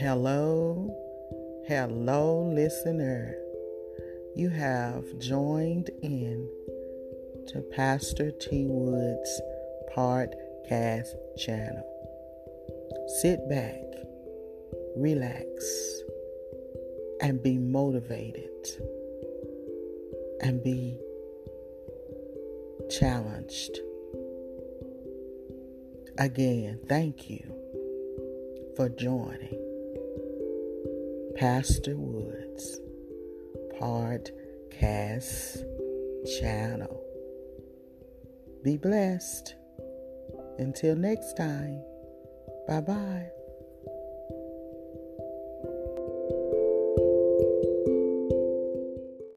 Hello, hello, listener. You have joined in to Pastor T. Woods' podcast channel. Sit back, relax, and be motivated and be challenged. Again, thank you for joining Pastor Woods Podcast channel. Be blessed. Until next time, bye bye.